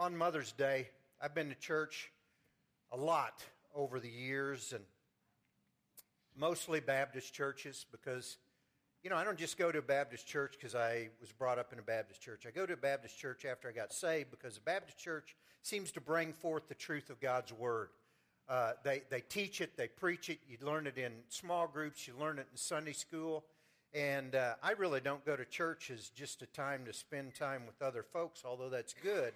on Mother's Day, I've been to church a lot over the years and mostly Baptist churches because, you know, I don't just go to a Baptist church because I was brought up in a Baptist church. I go to a Baptist church after I got saved because the Baptist church seems to bring forth the truth of God's Word. Uh, they, they teach it, they preach it. You learn it in small groups, you learn it in Sunday school. And uh, I really don't go to church as just a time to spend time with other folks, although that's good.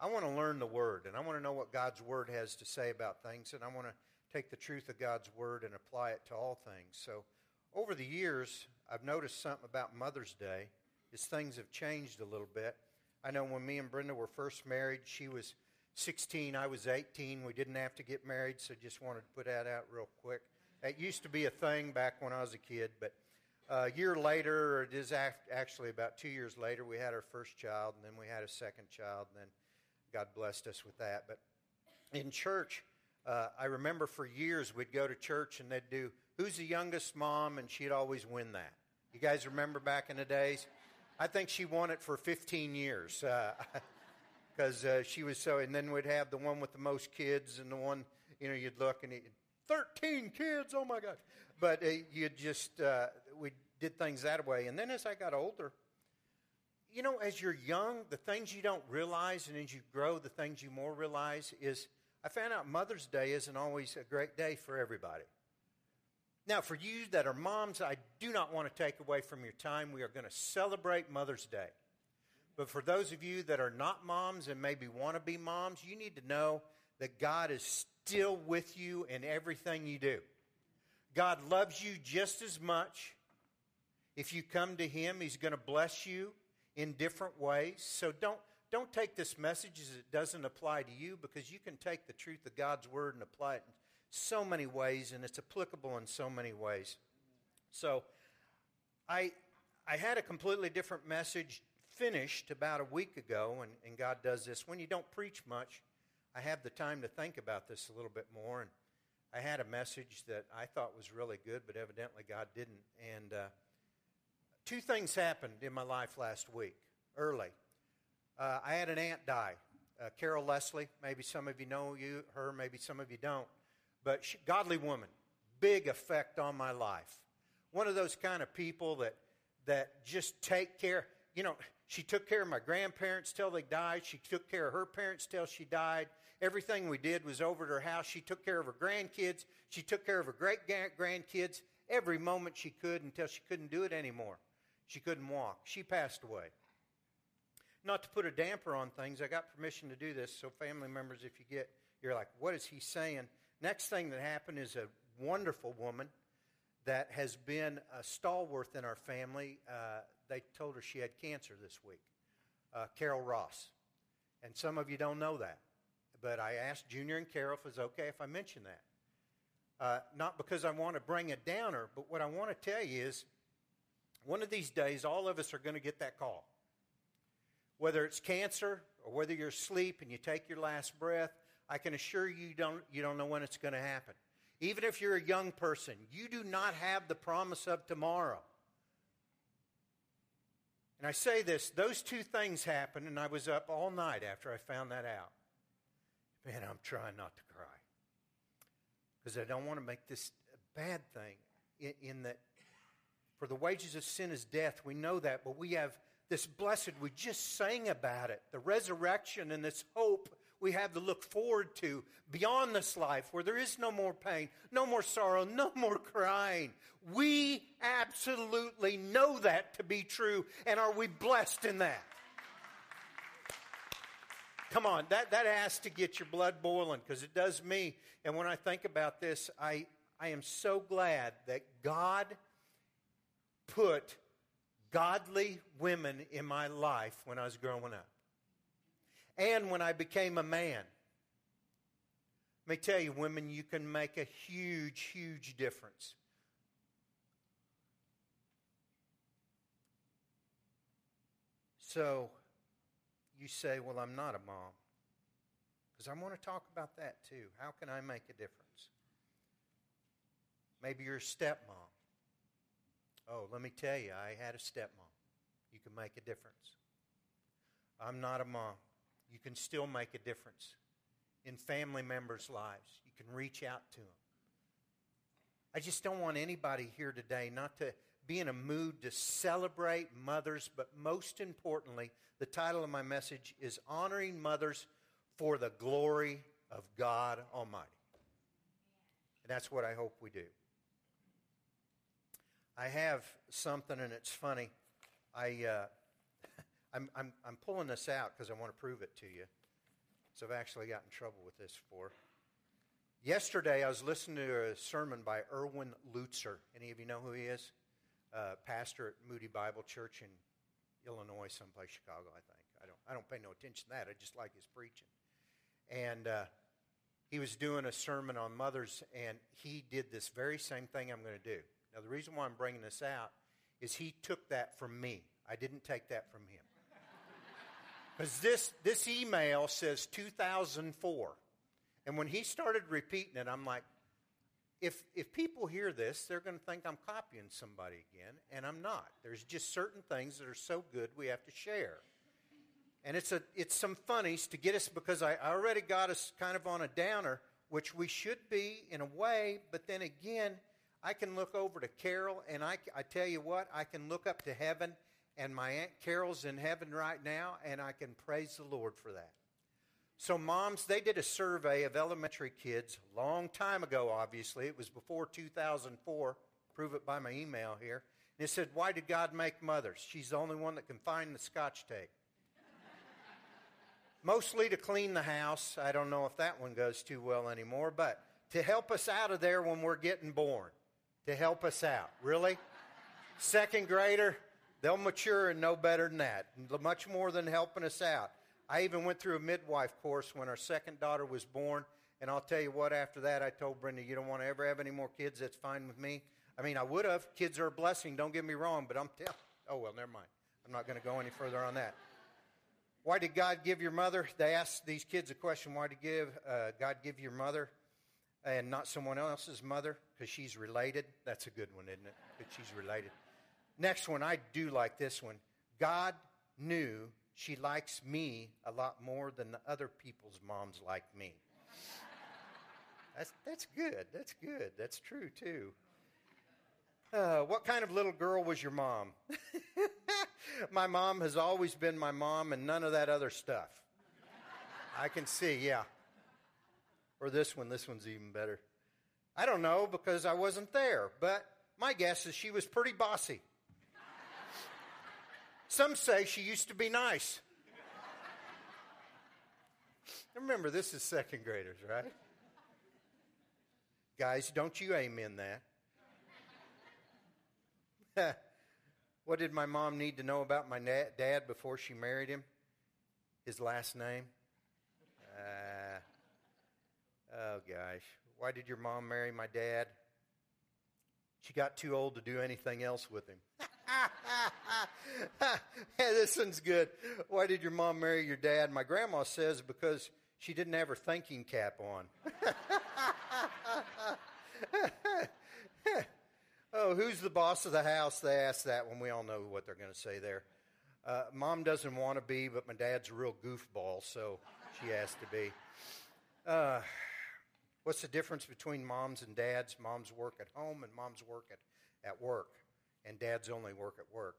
I want to learn the Word, and I want to know what God's Word has to say about things, and I want to take the truth of God's Word and apply it to all things. So, over the years, I've noticed something about Mother's Day is things have changed a little bit. I know when me and Brenda were first married, she was 16, I was 18. We didn't have to get married, so just wanted to put that out real quick. It used to be a thing back when I was a kid, but a year later, or it is actually about two years later, we had our first child, and then we had a second child, and then God blessed us with that. But in church, uh, I remember for years we'd go to church and they'd do, Who's the youngest mom? And she'd always win that. You guys remember back in the days? I think she won it for 15 years because uh, uh, she was so. And then we'd have the one with the most kids and the one, you know, you'd look and it, 13 kids, oh my gosh. But uh, you just, uh, we did things that way. And then as I got older, you know, as you're young, the things you don't realize, and as you grow, the things you more realize is I found out Mother's Day isn't always a great day for everybody. Now, for you that are moms, I do not want to take away from your time. We are going to celebrate Mother's Day. But for those of you that are not moms and maybe want to be moms, you need to know that God is still with you in everything you do. God loves you just as much. If you come to Him, He's going to bless you in different ways. So don't, don't take this message as it doesn't apply to you because you can take the truth of God's Word and apply it in so many ways, and it's applicable in so many ways. So I, I had a completely different message finished about a week ago, and, and God does this. When you don't preach much, I have the time to think about this a little bit more. And I had a message that I thought was really good, but evidently God didn't. And uh, two things happened in my life last week, early. Uh, I had an aunt die, uh, Carol Leslie. Maybe some of you know you, her, maybe some of you don't. But she, godly woman, big effect on my life. One of those kind of people that, that just take care. You know, she took care of my grandparents till they died. She took care of her parents till she died. Everything we did was over at her house. She took care of her grandkids. She took care of her great grandkids every moment she could until she couldn't do it anymore. She couldn't walk. She passed away. Not to put a damper on things, I got permission to do this. So, family members, if you get, you're like, what is he saying? Next thing that happened is a wonderful woman that has been a stalwart in our family. Uh, they told her she had cancer this week, uh, Carol Ross. And some of you don't know that. But I asked Junior and Carol if it was okay if I mention that. Uh, not because I want to bring a downer, but what I want to tell you is one of these days, all of us are going to get that call. Whether it's cancer or whether you're asleep and you take your last breath, I can assure you, you don't, you don't know when it's going to happen. Even if you're a young person, you do not have the promise of tomorrow. And I say this those two things happened, and I was up all night after I found that out. Man, I'm trying not to cry. Because I don't want to make this a bad thing in, in that for the wages of sin is death. We know that, but we have this blessed, we just sang about it, the resurrection and this hope we have to look forward to beyond this life where there is no more pain, no more sorrow, no more crying. We absolutely know that to be true, and are we blessed in that? Come on, that, that has to get your blood boiling because it does me. And when I think about this, I, I am so glad that God put godly women in my life when I was growing up. And when I became a man. Let me tell you, women, you can make a huge, huge difference. So you say, Well, I'm not a mom. Because I want to talk about that too. How can I make a difference? Maybe you're a stepmom. Oh, let me tell you, I had a stepmom. You can make a difference. I'm not a mom. you can still make a difference in family members' lives. You can reach out to them. I just don't want anybody here today not to be in a mood to celebrate mothers, but most importantly, the title of my message is Honoring Mothers for the Glory of God Almighty. And that's what I hope we do. I have something, and it's funny. I, uh, I'm, I'm, I'm pulling this out because I want to prove it to you. So I've actually got in trouble with this for. Yesterday, I was listening to a sermon by Erwin Lutzer. Any of you know who he is? Uh, pastor at Moody Bible Church in Illinois, someplace, Chicago, I think. I don't, I don't pay no attention to that. I just like his preaching. And uh, he was doing a sermon on mothers, and he did this very same thing I'm going to do. Now, the reason why I'm bringing this out is he took that from me. I didn't take that from him. Because this, this email says 2004. And when he started repeating it, I'm like, if, if people hear this, they're going to think I'm copying somebody again, and I'm not. There's just certain things that are so good we have to share. And it's, a, it's some funnies to get us because I already got us kind of on a downer, which we should be in a way, but then again, I can look over to Carol, and I, I tell you what, I can look up to heaven and my Aunt Carol's in heaven right now, and I can praise the Lord for that. So, moms, they did a survey of elementary kids long time ago, obviously. It was before 2004. Prove it by my email here. And it said, Why did God make mothers? She's the only one that can find the scotch tape. Mostly to clean the house. I don't know if that one goes too well anymore, but to help us out of there when we're getting born. To help us out. Really? Second grader, They'll mature and know better than that, much more than helping us out. I even went through a midwife course when our second daughter was born, and I'll tell you what, after that, I told Brenda, You don't want to ever have any more kids, that's fine with me. I mean, I would have. Kids are a blessing, don't get me wrong, but I'm telling. Oh, well, never mind. I'm not going to go any further on that. Why did God give your mother? They asked these kids a question why did give, uh, God give your mother and not someone else's mother? Because she's related. That's a good one, isn't it? Because she's related. Next one, I do like this one. God knew she likes me a lot more than the other people's moms like me. That's, that's good. That's good. That's true, too. Uh, what kind of little girl was your mom? my mom has always been my mom and none of that other stuff. I can see, yeah. Or this one, this one's even better. I don't know because I wasn't there, but my guess is she was pretty bossy. Some say she used to be nice. Remember, this is second graders, right? Guys, don't you amen that. what did my mom need to know about my dad before she married him? His last name? Uh, oh, gosh. Why did your mom marry my dad? She got too old to do anything else with him. this one's good. Why did your mom marry your dad? My grandma says because she didn't have her thinking cap on. oh, who's the boss of the house? They ask that when we all know what they're going to say there. Uh, mom doesn't want to be, but my dad's a real goofball, so she has to be. Uh, what's the difference between moms and dads? Moms work at home and moms work at, at work and dads only work at work.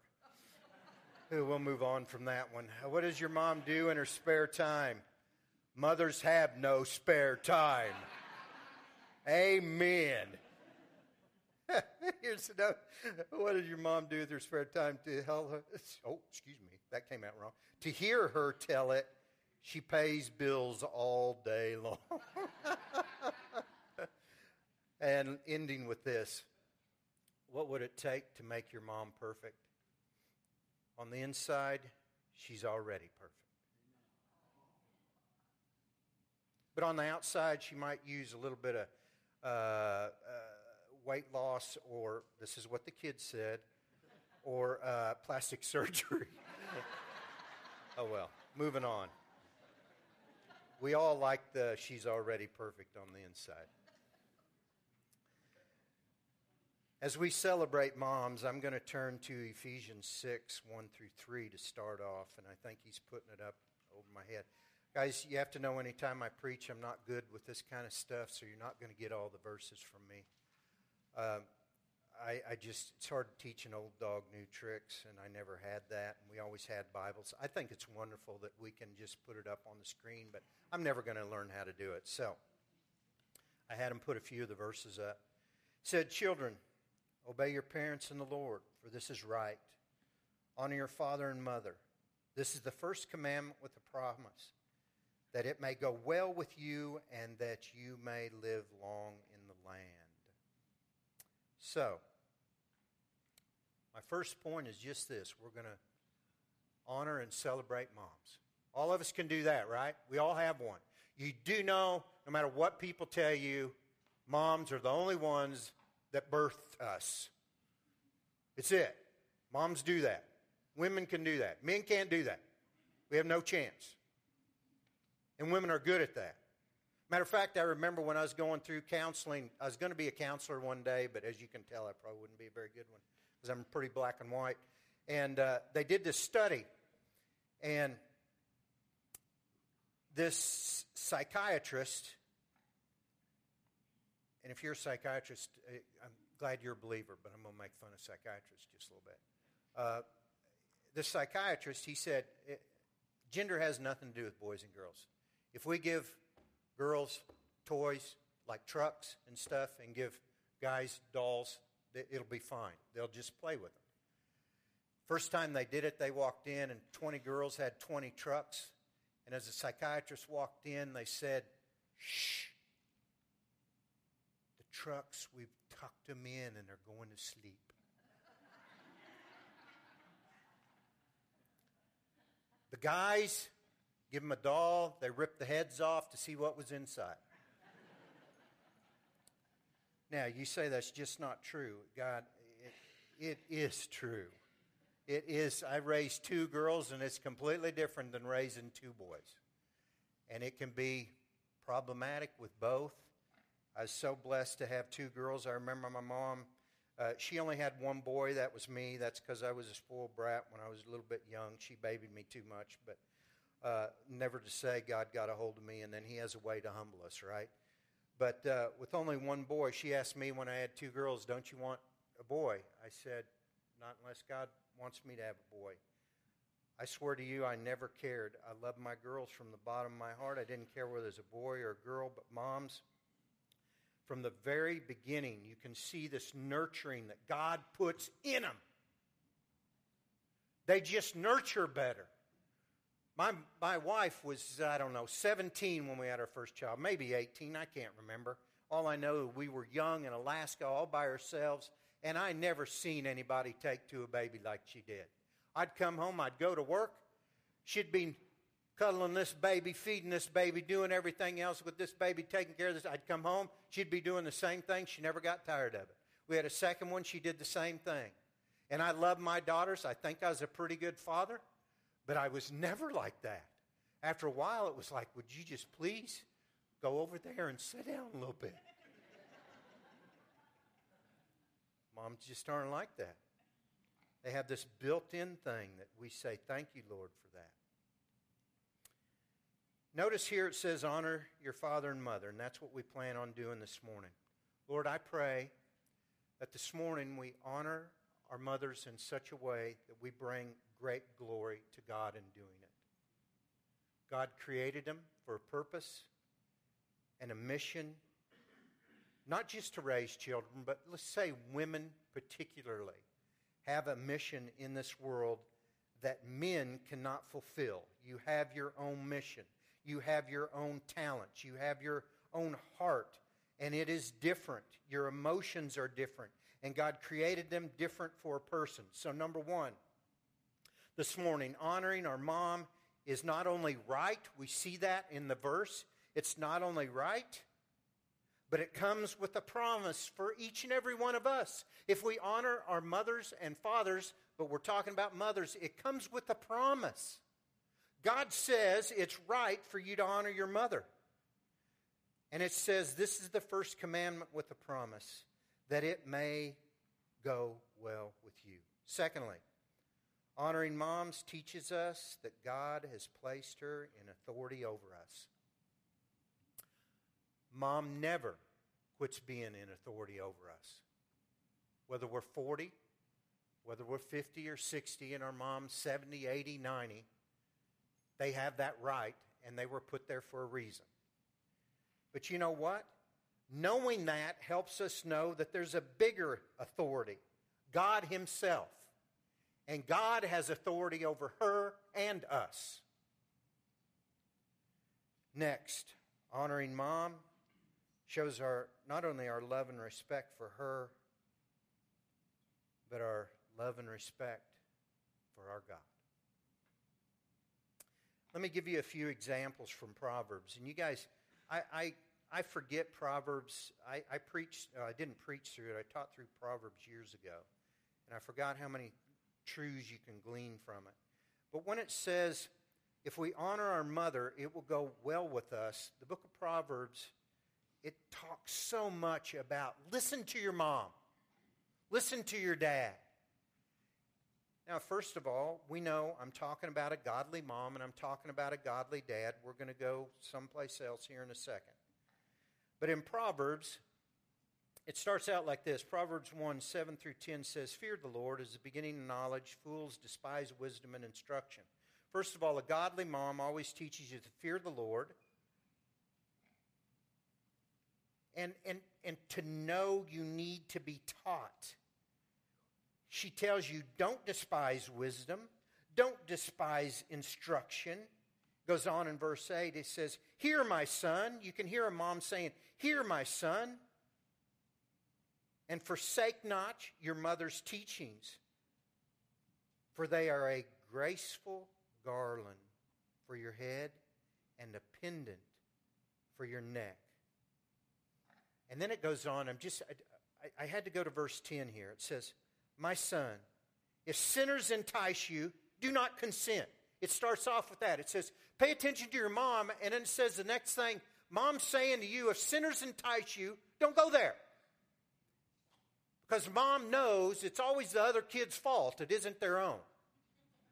we'll move on from that one. Uh, what does your mom do in her spare time? Mothers have no spare time. Amen. Here's another. What does your mom do with her spare time to help her? Oh, excuse me. That came out wrong. To hear her tell it, she pays bills all day long. and ending with this what would it take to make your mom perfect? On the inside, she's already perfect. But on the outside, she might use a little bit of uh, uh, weight loss, or this is what the kids said, or uh, plastic surgery. oh well, moving on. We all like the she's already perfect on the inside. As we celebrate moms, I'm going to turn to Ephesians 6, 1 through 3 to start off, and I think he's putting it up over my head. Guys, you have to know anytime I preach, I'm not good with this kind of stuff, so you're not going to get all the verses from me. Um, I, I, just, it's hard to teach an old dog new tricks, and I never had that. And we always had Bibles. I think it's wonderful that we can just put it up on the screen, but I'm never going to learn how to do it. So I had him put a few of the verses up. Said, Children, obey your parents in the Lord, for this is right. Honor your father and mother. This is the first commandment with a promise, that it may go well with you and that you may live long in the land. So, my first point is just this we're going to honor and celebrate moms. All of us can do that, right? We all have one. You do know, no matter what people tell you, moms are the only ones that birthed us. It's it. Moms do that. Women can do that. Men can't do that. We have no chance. And women are good at that. Matter of fact, I remember when I was going through counseling, I was going to be a counselor one day, but as you can tell, I probably wouldn't be a very good one because I'm pretty black and white. And uh, they did this study, and this psychiatrist, and if you're a psychiatrist, uh, I'm glad you're a believer, but I'm going to make fun of psychiatrists just a little bit. Uh, this psychiatrist, he said, gender has nothing to do with boys and girls. If we give girls toys like trucks and stuff and give guys dolls, it'll be fine. They'll just play with them. First time they did it, they walked in and 20 girls had 20 trucks. And as the psychiatrist walked in, they said, Shh. Trucks, we've tucked them in and they're going to sleep. the guys, give them a doll, they rip the heads off to see what was inside. now, you say that's just not true. God, it, it is true. It is, I raised two girls, and it's completely different than raising two boys. And it can be problematic with both. I was so blessed to have two girls. I remember my mom, uh, she only had one boy. That was me. That's because I was a spoiled brat when I was a little bit young. She babied me too much. But uh, never to say God got a hold of me, and then He has a way to humble us, right? But uh, with only one boy, she asked me when I had two girls, Don't you want a boy? I said, Not unless God wants me to have a boy. I swear to you, I never cared. I loved my girls from the bottom of my heart. I didn't care whether it's a boy or a girl, but moms, from the very beginning, you can see this nurturing that God puts in them. They just nurture better. My, my wife was, I don't know, 17 when we had our first child, maybe 18, I can't remember. All I know, we were young in Alaska all by ourselves, and I never seen anybody take to a baby like she did. I'd come home, I'd go to work, she'd be cuddling this baby, feeding this baby, doing everything else with this baby, taking care of this. I'd come home, she'd be doing the same thing. She never got tired of it. We had a second one, she did the same thing. And I love my daughters. I think I was a pretty good father, but I was never like that. After a while, it was like, would you just please go over there and sit down a little bit? Moms just aren't like that. They have this built in thing that we say, Thank you, Lord, for that. Notice here it says, Honor your father and mother, and that's what we plan on doing this morning. Lord, I pray that this morning we honor our mothers in such a way that we bring great glory to God in doing it. God created them for a purpose and a mission not just to raise children, but let's say women particularly, have a mission in this world that men cannot fulfill. You have your own mission, you have your own talents, you have your own heart, and it is different. Your emotions are different, and God created them different for a person. So, number one, this morning, honoring our mom is not only right, we see that in the verse, it's not only right but it comes with a promise for each and every one of us. If we honor our mothers and fathers, but we're talking about mothers, it comes with a promise. God says it's right for you to honor your mother. And it says this is the first commandment with a promise that it may go well with you. Secondly, Honoring moms teaches us that God has placed her in authority over us. Mom never quits being in authority over us. Whether we're 40, whether we're 50 or 60, and our mom's 70, 80, 90, they have that right, and they were put there for a reason. But you know what? Knowing that helps us know that there's a bigger authority God Himself. And God has authority over her and us. Next, honoring mom shows our not only our love and respect for her, but our love and respect for our God. Let me give you a few examples from Proverbs. And you guys, I, I, I forget Proverbs. I, I preached, uh, I didn't preach through it, I taught through Proverbs years ago. And I forgot how many truths you can glean from it. But when it says, if we honor our mother, it will go well with us, the book of Proverbs, it talks so much about listen to your mom, listen to your dad. Now, first of all, we know I'm talking about a godly mom and I'm talking about a godly dad. We're going to go someplace else here in a second. But in Proverbs, it starts out like this Proverbs 1 7 through 10 says, Fear the Lord is the beginning of knowledge. Fools despise wisdom and instruction. First of all, a godly mom always teaches you to fear the Lord and, and, and to know you need to be taught. She tells you don't despise wisdom, don't despise instruction. Goes on in verse 8, it says, Hear, my son. You can hear a mom saying, Hear, my son, and forsake not your mother's teachings, for they are a graceful garland for your head and a pendant for your neck. And then it goes on. I'm just, I, I, had to go to verse 10 here. It says, my son, if sinners entice you, do not consent. It starts off with that. It says, pay attention to your mom. And then it says the next thing, mom's saying to you, if sinners entice you, don't go there. Because mom knows it's always the other kid's fault, it isn't their own.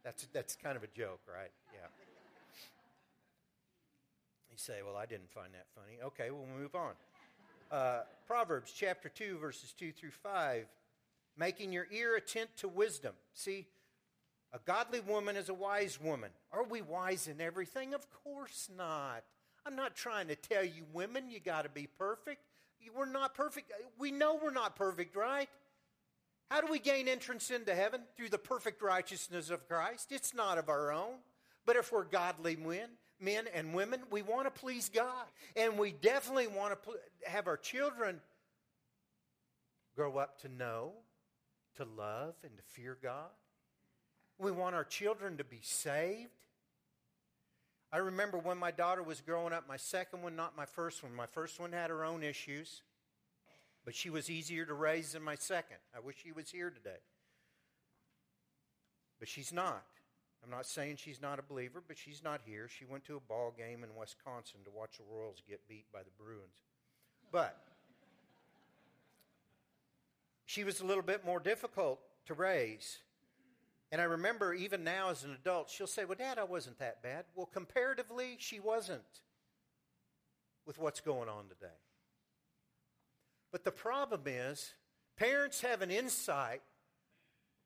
That's, that's kind of a joke, right? Yeah. You say, well, I didn't find that funny. Okay, we'll move on. Uh, Proverbs chapter 2, verses 2 through 5 making your ear attent to wisdom. See, a godly woman is a wise woman. Are we wise in everything? Of course not. I'm not trying to tell you, women, you got to be perfect. We're not perfect. We know we're not perfect, right? How do we gain entrance into heaven? Through the perfect righteousness of Christ. It's not of our own. But if we're godly men, men and women, we want to please God. And we definitely want to have our children grow up to know to love and to fear God. We want our children to be saved. I remember when my daughter was growing up, my second one, not my first one. My first one had her own issues, but she was easier to raise than my second. I wish she was here today. But she's not. I'm not saying she's not a believer, but she's not here. She went to a ball game in Wisconsin to watch the Royals get beat by the Brewers. But she was a little bit more difficult to raise. And I remember even now as an adult, she'll say, Well, Dad, I wasn't that bad. Well, comparatively, she wasn't with what's going on today. But the problem is, parents have an insight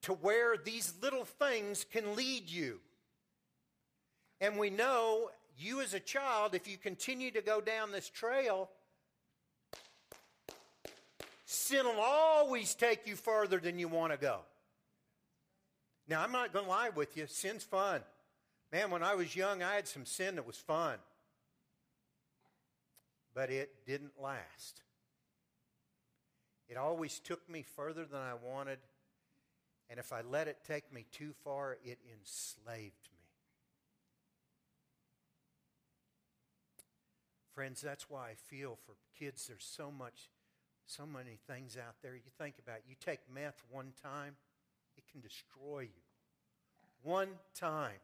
to where these little things can lead you. And we know you as a child, if you continue to go down this trail, sin will always take you further than you want to go. Now, I'm not going to lie with you, sin's fun. Man, when I was young, I had some sin that was fun. But it didn't last. It always took me further than I wanted. And if I let it take me too far, it enslaved me. Friends, that's why I feel for kids, there's so much so many things out there. You think about. You take meth one time, it can destroy you. One time.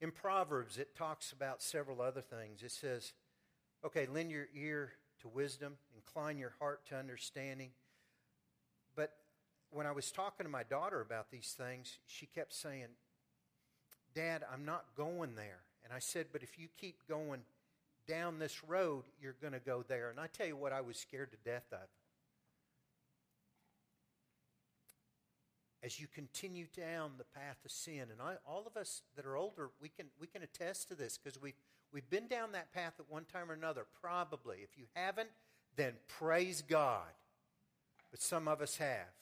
In Proverbs, it talks about several other things. It says, okay, lend your ear to wisdom, incline your heart to understanding. But when I was talking to my daughter about these things, she kept saying, Dad, I'm not going there. And I said, But if you keep going down this road, you're going to go there. And I tell you what, I was scared to death of. As you continue down the path of sin, and I, all of us that are older, we can, we can attest to this because we've, we've been down that path at one time or another, probably. If you haven't, then praise God. But some of us have.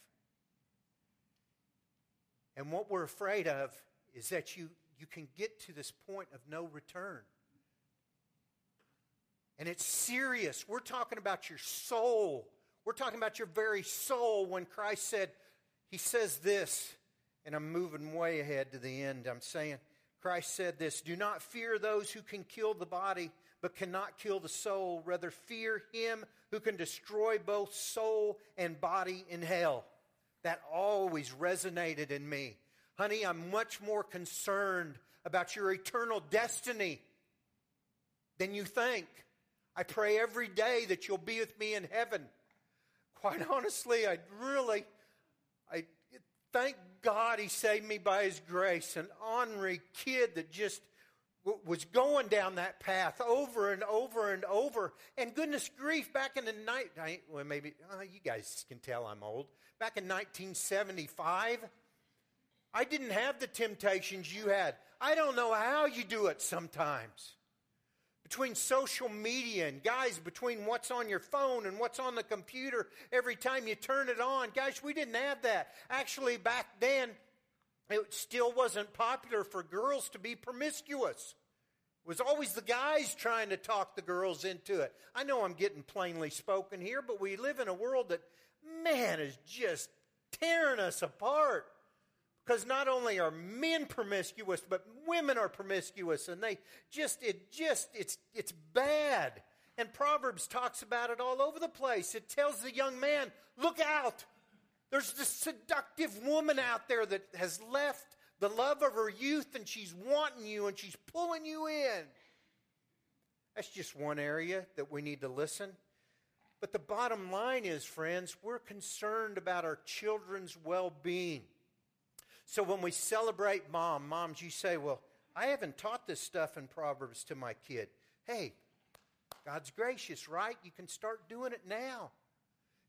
And what we're afraid of is that you, you can get to this point of no return. And it's serious. We're talking about your soul. We're talking about your very soul when Christ said, He says this, and I'm moving way ahead to the end. I'm saying, Christ said this Do not fear those who can kill the body, but cannot kill the soul. Rather, fear him who can destroy both soul and body in hell. That always resonated in me. Honey, I'm much more concerned about your eternal destiny than you think. I pray every day that you'll be with me in heaven. Quite honestly, I really, I thank God he saved me by his grace. An ornery kid that just was going down that path over and over and over. And goodness grief, back in the night, well, maybe oh, you guys can tell I'm old. Back in 1975, I didn't have the temptations you had. I don't know how you do it sometimes. Between social media and guys, between what's on your phone and what's on the computer, every time you turn it on, guys, we didn't have that. Actually, back then, it still wasn't popular for girls to be promiscuous. It was always the guys trying to talk the girls into it. I know I'm getting plainly spoken here, but we live in a world that, man, is just tearing us apart. Because not only are men promiscuous, but women are promiscuous, and they just, it just, it's, it's bad. And Proverbs talks about it all over the place. It tells the young man, look out. There's this seductive woman out there that has left the love of her youth and she's wanting you and she's pulling you in. That's just one area that we need to listen. But the bottom line is, friends, we're concerned about our children's well being. So when we celebrate mom, moms, you say, Well, I haven't taught this stuff in Proverbs to my kid. Hey, God's gracious, right? You can start doing it now.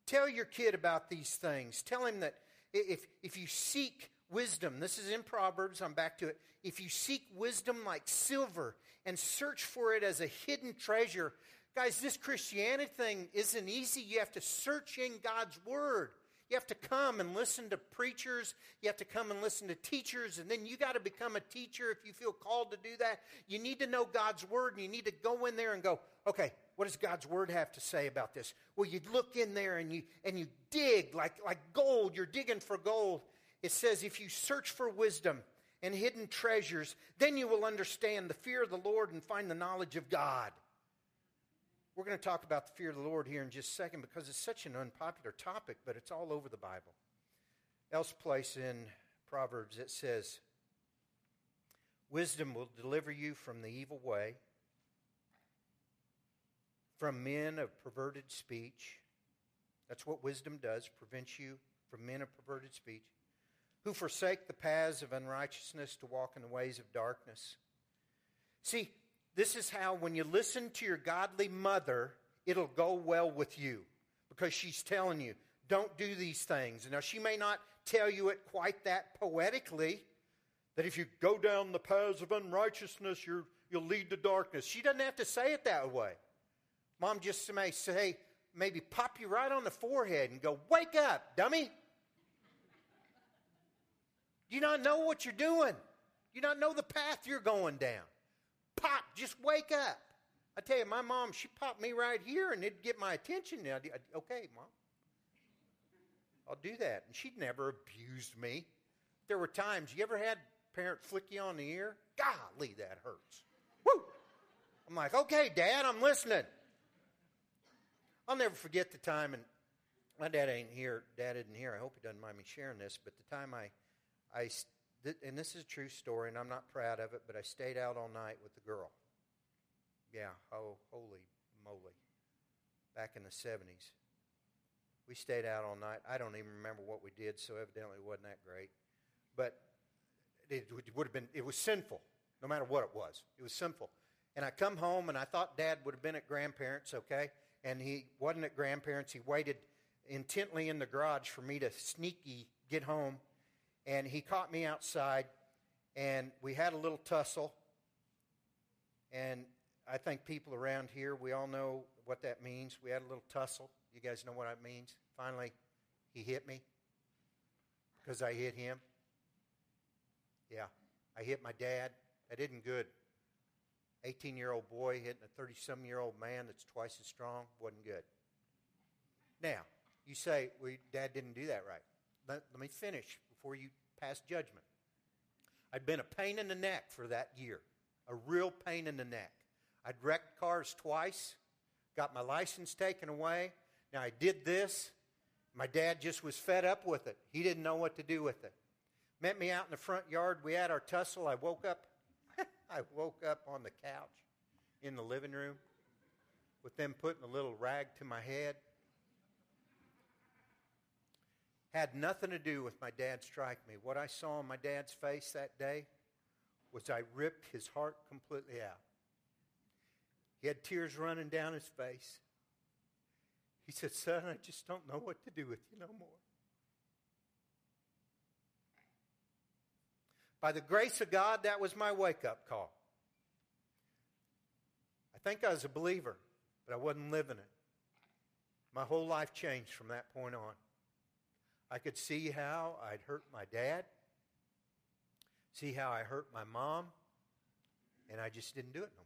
Tell your kid about these things. Tell him that if, if you seek wisdom, this is in Proverbs, I'm back to it. If you seek wisdom like silver and search for it as a hidden treasure, guys, this Christianity thing isn't easy. You have to search in God's Word. You have to come and listen to preachers. You have to come and listen to teachers. And then you got to become a teacher if you feel called to do that. You need to know God's word and you need to go in there and go, okay, what does God's word have to say about this? Well, you look in there and you, and you dig like, like gold. You're digging for gold. It says, if you search for wisdom and hidden treasures, then you will understand the fear of the Lord and find the knowledge of God. We're going to talk about the fear of the Lord here in just a second because it's such an unpopular topic, but it's all over the Bible. Else place in Proverbs it says, Wisdom will deliver you from the evil way, from men of perverted speech. That's what wisdom does, prevents you from men of perverted speech, who forsake the paths of unrighteousness to walk in the ways of darkness. See, this is how, when you listen to your godly mother, it'll go well with you because she's telling you, don't do these things. Now, she may not tell you it quite that poetically, that if you go down the paths of unrighteousness, you will lead to darkness. She doesn't have to say it that way. Mom just may say, maybe pop you right on the forehead and go, Wake up, dummy. Do you not know what you're doing? Do you not know the path you're going down? Pop, just wake up. I tell you, my mom, she popped me right here and it'd get my attention. Now, okay, mom, I'll do that. And she'd never abused me. There were times, you ever had parent flick you on the ear? Golly, that hurts. Woo! I'm like, okay, Dad, I'm listening. I'll never forget the time, and my dad ain't here. Dad isn't here. I hope he doesn't mind me sharing this. But the time I, I and this is a true story, and I'm not proud of it, but I stayed out all night with the girl. Yeah, oh, holy moly. Back in the 70s. We stayed out all night. I don't even remember what we did, so evidently it wasn't that great. But it would have been, it was sinful, no matter what it was. It was sinful. And I come home and I thought dad would have been at grandparents, okay? And he wasn't at grandparents. He waited intently in the garage for me to sneaky get home. And he caught me outside and we had a little tussle. And I think people around here, we all know what that means. We had a little tussle. You guys know what that means? Finally, he hit me because I hit him. Yeah, I hit my dad. That isn't good. 18 year old boy hitting a 30 some year old man that's twice as strong wasn't good. Now, you say, well, Dad didn't do that right. Let, let me finish before you pass judgment. I'd been a pain in the neck for that year, a real pain in the neck. I'd wrecked cars twice, got my license taken away. Now I did this. My dad just was fed up with it. He didn't know what to do with it. Met me out in the front yard. We had our tussle. I woke up. I woke up on the couch in the living room with them putting a little rag to my head. Had nothing to do with my dad strike me. What I saw on my dad's face that day was I ripped his heart completely out. He had tears running down his face. He said, Son, I just don't know what to do with you no more. By the grace of God, that was my wake up call. I think I was a believer, but I wasn't living it. My whole life changed from that point on. I could see how I'd hurt my dad, see how I hurt my mom, and I just didn't do it no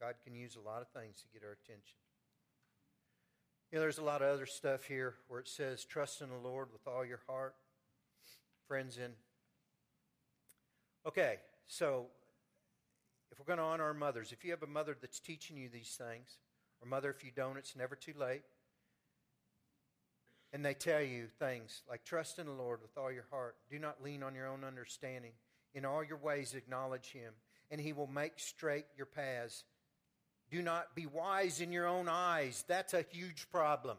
more. God can use a lot of things to get our attention. You know, there's a lot of other stuff here where it says, trust in the Lord with all your heart. Friends, in. Okay, so if we're going to honor our mothers, if you have a mother that's teaching you these things, or mother, if you don't, it's never too late. And they tell you things like, trust in the Lord with all your heart. Do not lean on your own understanding. In all your ways, acknowledge Him, and He will make straight your paths. Do not be wise in your own eyes. That's a huge problem.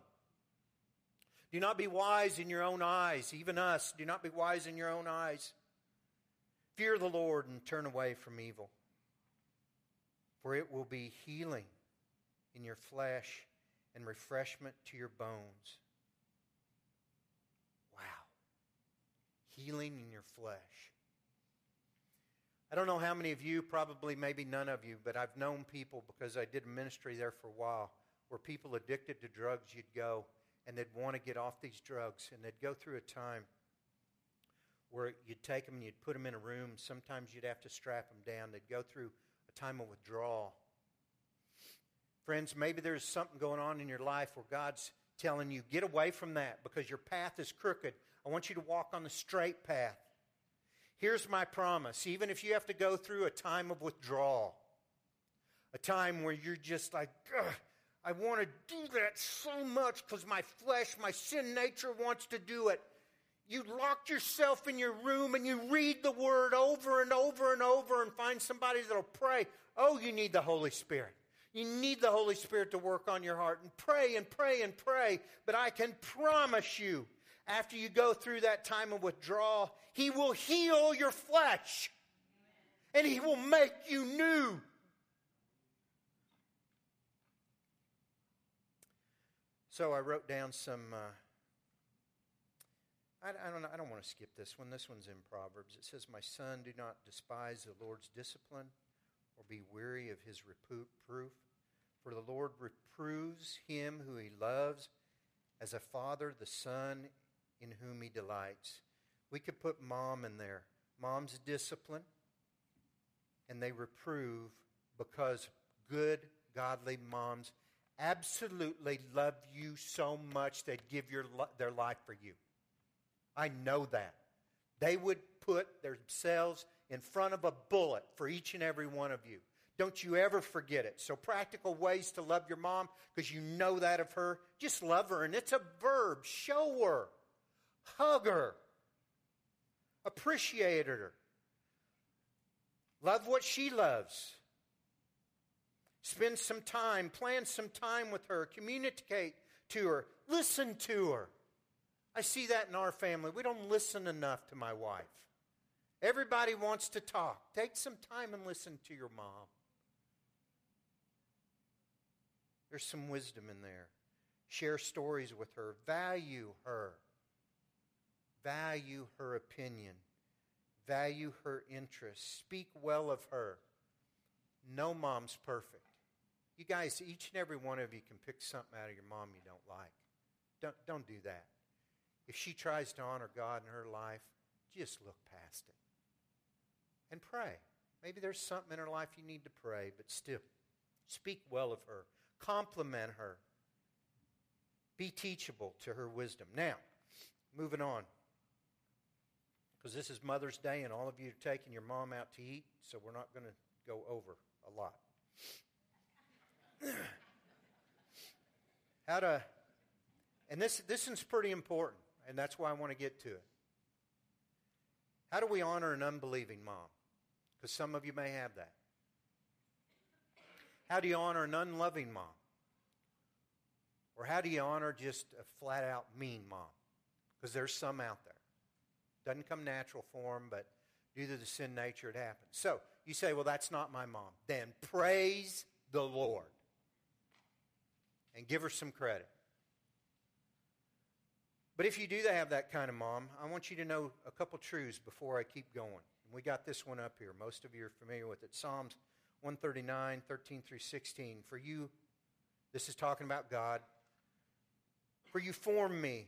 Do not be wise in your own eyes. Even us, do not be wise in your own eyes. Fear the Lord and turn away from evil, for it will be healing in your flesh and refreshment to your bones. Healing in your flesh. I don't know how many of you, probably maybe none of you, but I've known people because I did ministry there for a while where people addicted to drugs, you'd go and they'd want to get off these drugs and they'd go through a time where you'd take them and you'd put them in a room. Sometimes you'd have to strap them down. They'd go through a time of withdrawal. Friends, maybe there's something going on in your life where God's telling you, get away from that because your path is crooked. I want you to walk on the straight path. Here's my promise even if you have to go through a time of withdrawal, a time where you're just like, I want to do that so much because my flesh, my sin nature wants to do it. You lock yourself in your room and you read the word over and over and over and find somebody that'll pray. Oh, you need the Holy Spirit. You need the Holy Spirit to work on your heart and pray and pray and pray. But I can promise you, after you go through that time of withdrawal, He will heal your flesh and He will make you new. So I wrote down some. Uh, I, don't. I don't want to skip this one. This one's in Proverbs. It says, "My son, do not despise the Lord's discipline, or be weary of His reproof. For the Lord reproves him who He loves, as a father the son in whom he delights. We could put mom in there. Mom's discipline, and they reprove because good, godly moms absolutely love you so much they'd give your, their life for you. I know that. They would put themselves in front of a bullet for each and every one of you. Don't you ever forget it. So, practical ways to love your mom, because you know that of her, just love her. And it's a verb. Show her. Hug her. Appreciate her. Love what she loves. Spend some time, plan some time with her, communicate to her, listen to her. I see that in our family. We don't listen enough to my wife. Everybody wants to talk. Take some time and listen to your mom. There's some wisdom in there. Share stories with her. Value her. Value her opinion. Value her interests. Speak well of her. No mom's perfect. You guys, each and every one of you can pick something out of your mom you don't like. Don't, don't do that. If she tries to honor God in her life, just look past it and pray. Maybe there's something in her life you need to pray, but still, speak well of her, compliment her, be teachable to her wisdom. Now, moving on, because this is Mother's Day and all of you are taking your mom out to eat, so we're not going to go over a lot. How to, and this, this is pretty important, and that's why I want to get to it. How do we honor an unbelieving mom? Because some of you may have that. How do you honor an unloving mom? Or how do you honor just a flat out mean mom? Because there's some out there. Doesn't come natural for them, but due to the sin nature, it happens. So you say, well, that's not my mom. Then praise the Lord and give her some credit. But if you do have that kind of mom, I want you to know a couple truths before I keep going. And we got this one up here. Most of you are familiar with it. Psalms 139, 13 through 16. For you, this is talking about God. For you formed me,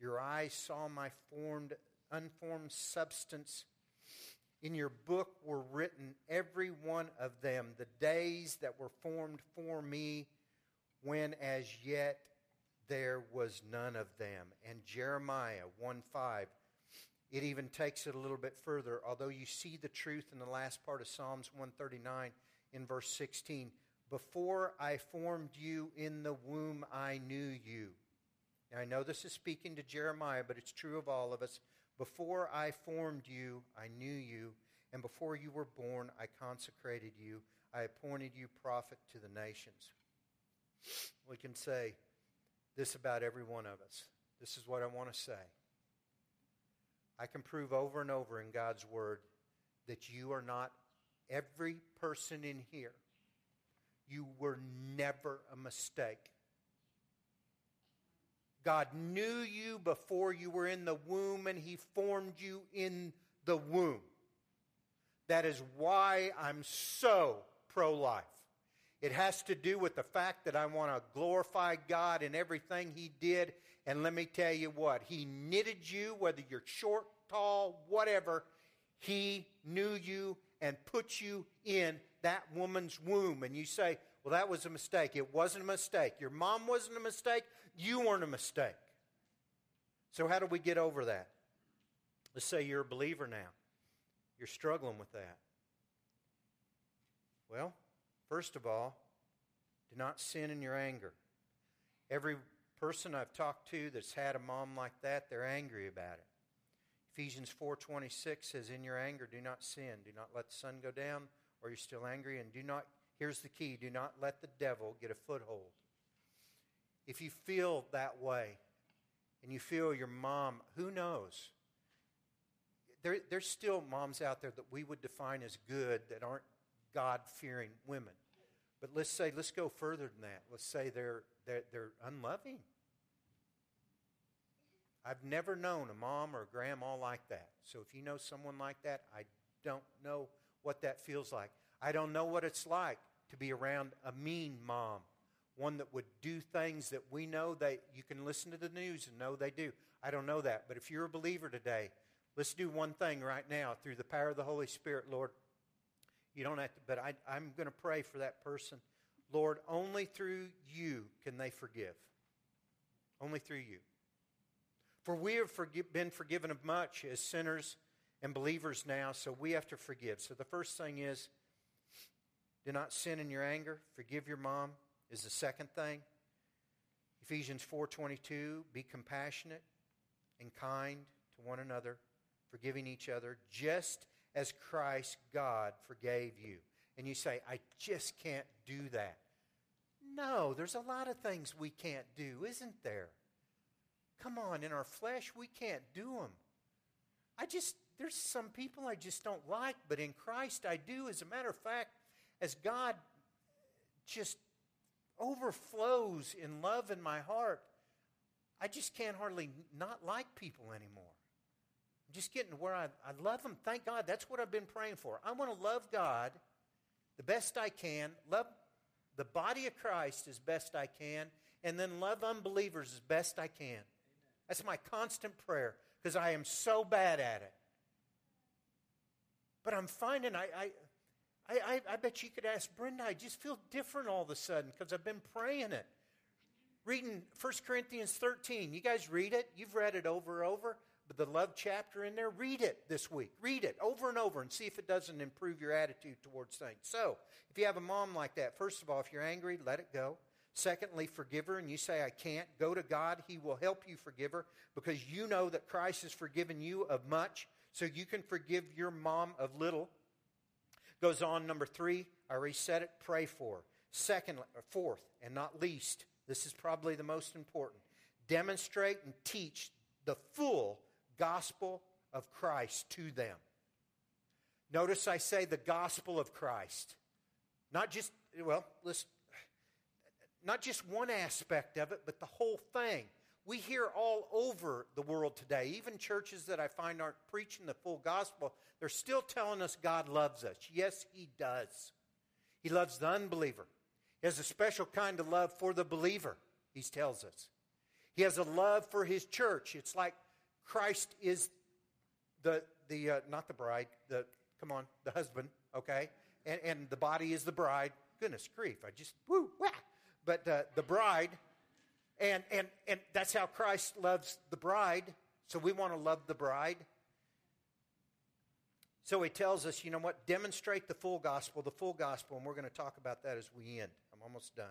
your eyes saw my formed, unformed substance. In your book were written, every one of them, the days that were formed for me when as yet there was none of them. And Jeremiah 1 5, it even takes it a little bit further. Although you see the truth in the last part of Psalms 139 in verse 16, before I formed you in the womb, I knew you. Now, I know this is speaking to Jeremiah, but it's true of all of us. Before I formed you, I knew you. And before you were born, I consecrated you. I appointed you prophet to the nations. We can say this about every one of us. This is what I want to say. I can prove over and over in God's Word that you are not every person in here. You were never a mistake. God knew you before you were in the womb, and He formed you in the womb. That is why I'm so pro life. It has to do with the fact that I want to glorify God in everything He did. And let me tell you what, He knitted you, whether you're short, tall, whatever, He knew you and put you in that woman's womb. And you say, well, that was a mistake. It wasn't a mistake. Your mom wasn't a mistake. You weren't a mistake. So, how do we get over that? Let's say you're a believer now. You're struggling with that. Well, First of all, do not sin in your anger. Every person I've talked to that's had a mom like that, they're angry about it. Ephesians 4:26 says in your anger do not sin. Do not let the sun go down or you're still angry and do not here's the key, do not let the devil get a foothold. If you feel that way and you feel your mom, who knows? There, there's still moms out there that we would define as good that aren't God fearing women. But let's say, let's go further than that. Let's say they're, they're, they're unloving. I've never known a mom or a grandma like that. So if you know someone like that, I don't know what that feels like. I don't know what it's like to be around a mean mom, one that would do things that we know that you can listen to the news and know they do. I don't know that. But if you're a believer today, let's do one thing right now through the power of the Holy Spirit, Lord. You don't have to, but I, I'm going to pray for that person. Lord, only through you can they forgive. Only through you. For we have been forgiven of much as sinners and believers now, so we have to forgive. So the first thing is do not sin in your anger. Forgive your mom is the second thing. Ephesians 4:22, be compassionate and kind to one another, forgiving each other, just as Christ God forgave you. And you say, I just can't do that. No, there's a lot of things we can't do, isn't there? Come on, in our flesh, we can't do them. I just, there's some people I just don't like, but in Christ I do. As a matter of fact, as God just overflows in love in my heart, I just can't hardly not like people anymore. I'm just getting to where I, I love them. Thank God. That's what I've been praying for. I want to love God the best I can, love the body of Christ as best I can, and then love unbelievers as best I can. That's my constant prayer because I am so bad at it. But I'm finding I, I, I, I, bet you could ask Brenda, I just feel different all of a sudden because I've been praying it. Reading 1 Corinthians 13. You guys read it? You've read it over and over. But the love chapter in there, read it this week. Read it over and over and see if it doesn't improve your attitude towards things. So, if you have a mom like that, first of all, if you're angry, let it go. Secondly, forgive her, and you say, I can't. Go to God. He will help you forgive her because you know that Christ has forgiven you of much, so you can forgive your mom of little. Goes on, number three, I already said it, pray for. Second, fourth, and not least, this is probably the most important demonstrate and teach the full gospel of Christ to them. Notice I say the gospel of Christ. Not just, well, not just one aspect of it, but the whole thing. We hear all over the world today, even churches that I find aren't preaching the full gospel, they're still telling us God loves us. Yes, He does. He loves the unbeliever. He has a special kind of love for the believer, He tells us. He has a love for His church. It's like Christ is the, the uh, not the bride, the, come on, the husband, okay? And, and the body is the bride. Goodness grief, I just, woo, wah but uh, the bride, and, and, and that's how Christ loves the bride. So we want to love the bride. So he tells us, you know what? Demonstrate the full gospel, the full gospel, and we're going to talk about that as we end. I'm almost done.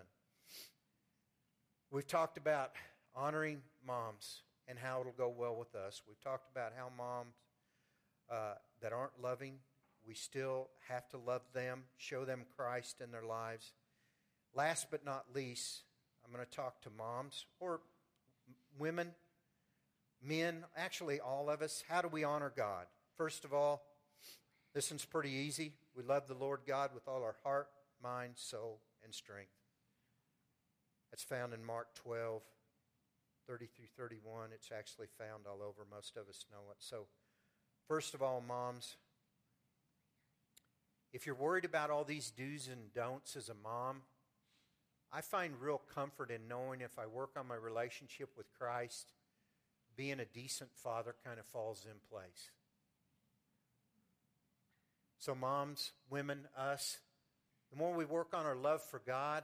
We've talked about honoring moms and how it'll go well with us. We've talked about how moms uh, that aren't loving, we still have to love them, show them Christ in their lives. Last but not least, I'm going to talk to moms or women, men, actually all of us. How do we honor God? First of all, this one's pretty easy. We love the Lord God with all our heart, mind, soul, and strength. That's found in Mark 12, 30 through 31. It's actually found all over. Most of us know it. So, first of all, moms, if you're worried about all these do's and don'ts as a mom, I find real comfort in knowing if I work on my relationship with Christ, being a decent father kind of falls in place. So, moms, women, us, the more we work on our love for God,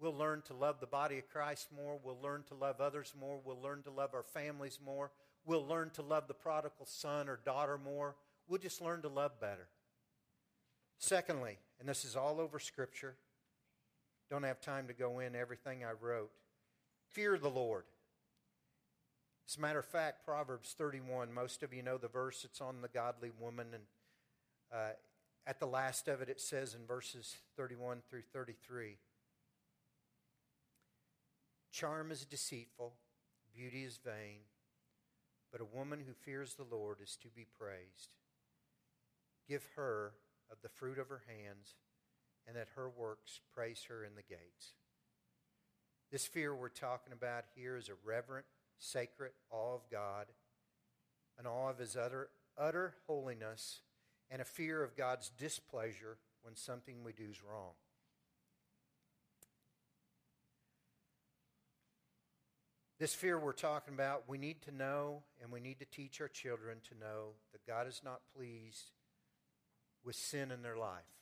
we'll learn to love the body of Christ more. We'll learn to love others more. We'll learn to love our families more. We'll learn to love the prodigal son or daughter more. We'll just learn to love better. Secondly, and this is all over Scripture, don't have time to go in everything I wrote. Fear the Lord. As a matter of fact, Proverbs 31, most of you know the verse, it's on the godly woman. And uh, at the last of it, it says in verses 31 through 33 Charm is deceitful, beauty is vain, but a woman who fears the Lord is to be praised. Give her of the fruit of her hands and that her works praise her in the gates. This fear we're talking about here is a reverent, sacred awe of God, an awe of his utter, utter holiness, and a fear of God's displeasure when something we do is wrong. This fear we're talking about, we need to know and we need to teach our children to know that God is not pleased with sin in their life.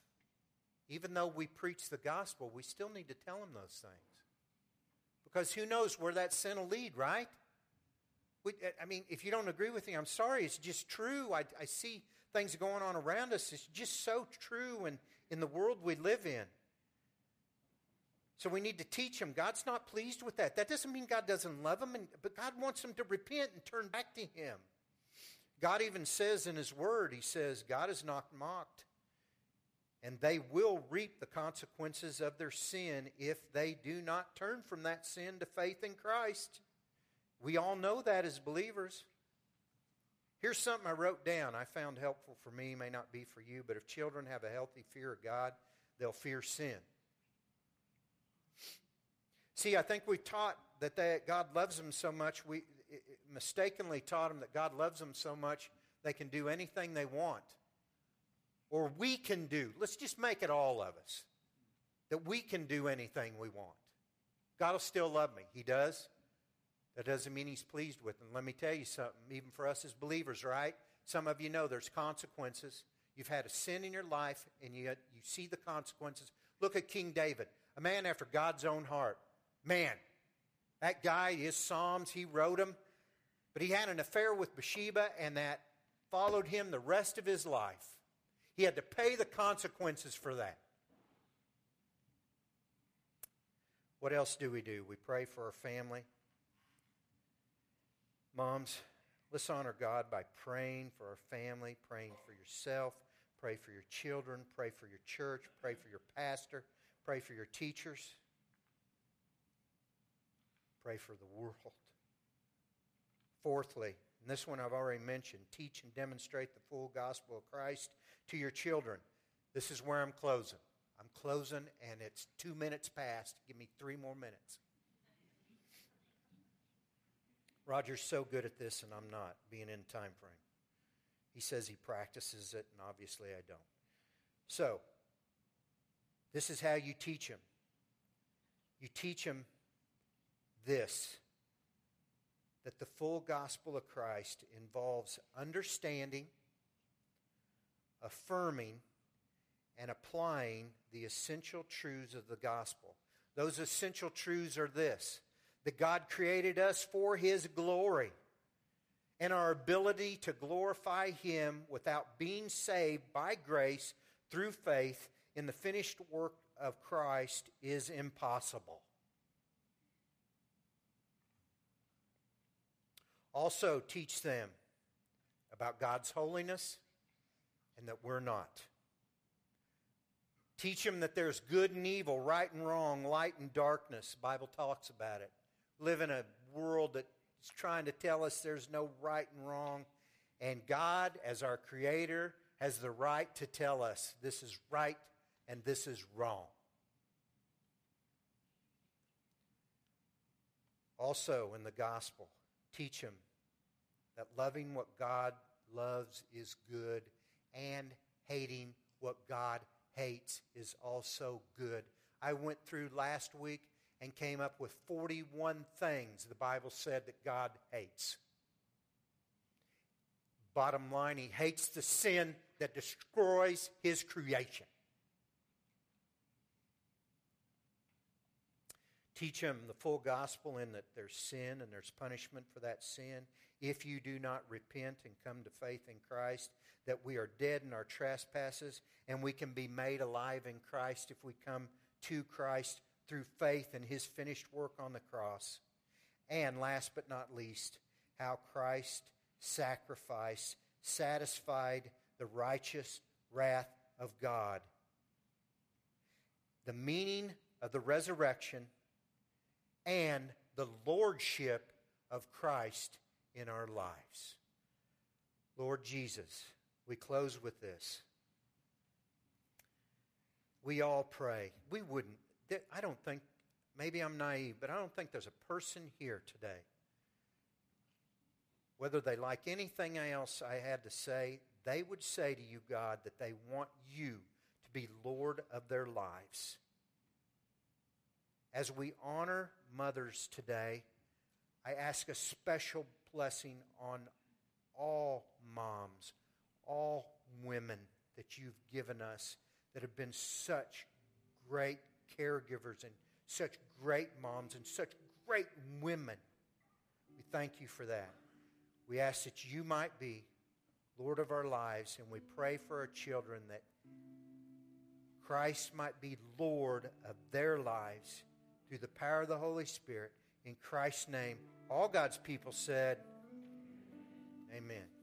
Even though we preach the gospel, we still need to tell them those things. Because who knows where that sin will lead, right? I mean, if you don't agree with me, I'm sorry. It's just true. I, I see things going on around us. It's just so true in, in the world we live in. So we need to teach them. God's not pleased with that. That doesn't mean God doesn't love them, but God wants them to repent and turn back to Him. God even says in His Word, He says, God is not mocked, and they will reap the consequences of their sin if they do not turn from that sin to faith in Christ. We all know that as believers. Here's something I wrote down I found helpful for me, may not be for you, but if children have a healthy fear of God, they'll fear sin. See, I think we taught that they, God loves them so much, we mistakenly taught them that God loves them so much they can do anything they want. Or we can do. Let's just make it all of us. That we can do anything we want. God will still love me. He does. That doesn't mean He's pleased with them. Let me tell you something, even for us as believers, right? Some of you know there's consequences. You've had a sin in your life, and yet you see the consequences. Look at King David, a man after God's own heart. Man, that guy, his Psalms, he wrote them, but he had an affair with Bathsheba, and that followed him the rest of his life. He had to pay the consequences for that. What else do we do? We pray for our family. Moms, let's honor God by praying for our family, praying for yourself, pray for your children, pray for your church, pray for your pastor, pray for your teachers. Pray for the world. Fourthly, and this one I've already mentioned, teach and demonstrate the full gospel of Christ to your children. This is where I'm closing. I'm closing, and it's two minutes past. Give me three more minutes. Roger's so good at this, and I'm not, being in time frame. He says he practices it, and obviously I don't. So, this is how you teach him. You teach him this that the full gospel of Christ involves understanding, affirming, and applying the essential truths of the gospel. Those essential truths are this that God created us for His glory and our ability to glorify Him without being saved by grace through faith in the finished work of Christ is impossible. Also, teach them about God's holiness and that we're not. Teach them that there's good and evil, right and wrong, light and darkness. The Bible talks about it. live in a world that's trying to tell us there's no right and wrong. And God, as our Creator, has the right to tell us this is right and this is wrong. Also, in the gospel, teach them that loving what God loves is good and hating what God hates is also good. I went through last week and came up with 41 things the Bible said that God hates. Bottom line, he hates the sin that destroys his creation. Teach them the full gospel in that there's sin and there's punishment for that sin. If you do not repent and come to faith in Christ, that we are dead in our trespasses and we can be made alive in Christ if we come to Christ through faith in his finished work on the cross. And last but not least, how Christ sacrifice satisfied the righteous wrath of God. The meaning of the resurrection and the lordship of Christ in our lives. Lord Jesus, we close with this. We all pray. We wouldn't, I don't think, maybe I'm naive, but I don't think there's a person here today, whether they like anything else I had to say, they would say to you, God, that they want you to be Lord of their lives. As we honor mothers today, I ask a special blessing on all moms, all women that you've given us, that have been such great caregivers and such great moms and such great women. We thank you for that. We ask that you might be Lord of our lives, and we pray for our children that Christ might be Lord of their lives through the power of the Holy Spirit. In Christ's name, all God's people said, Amen.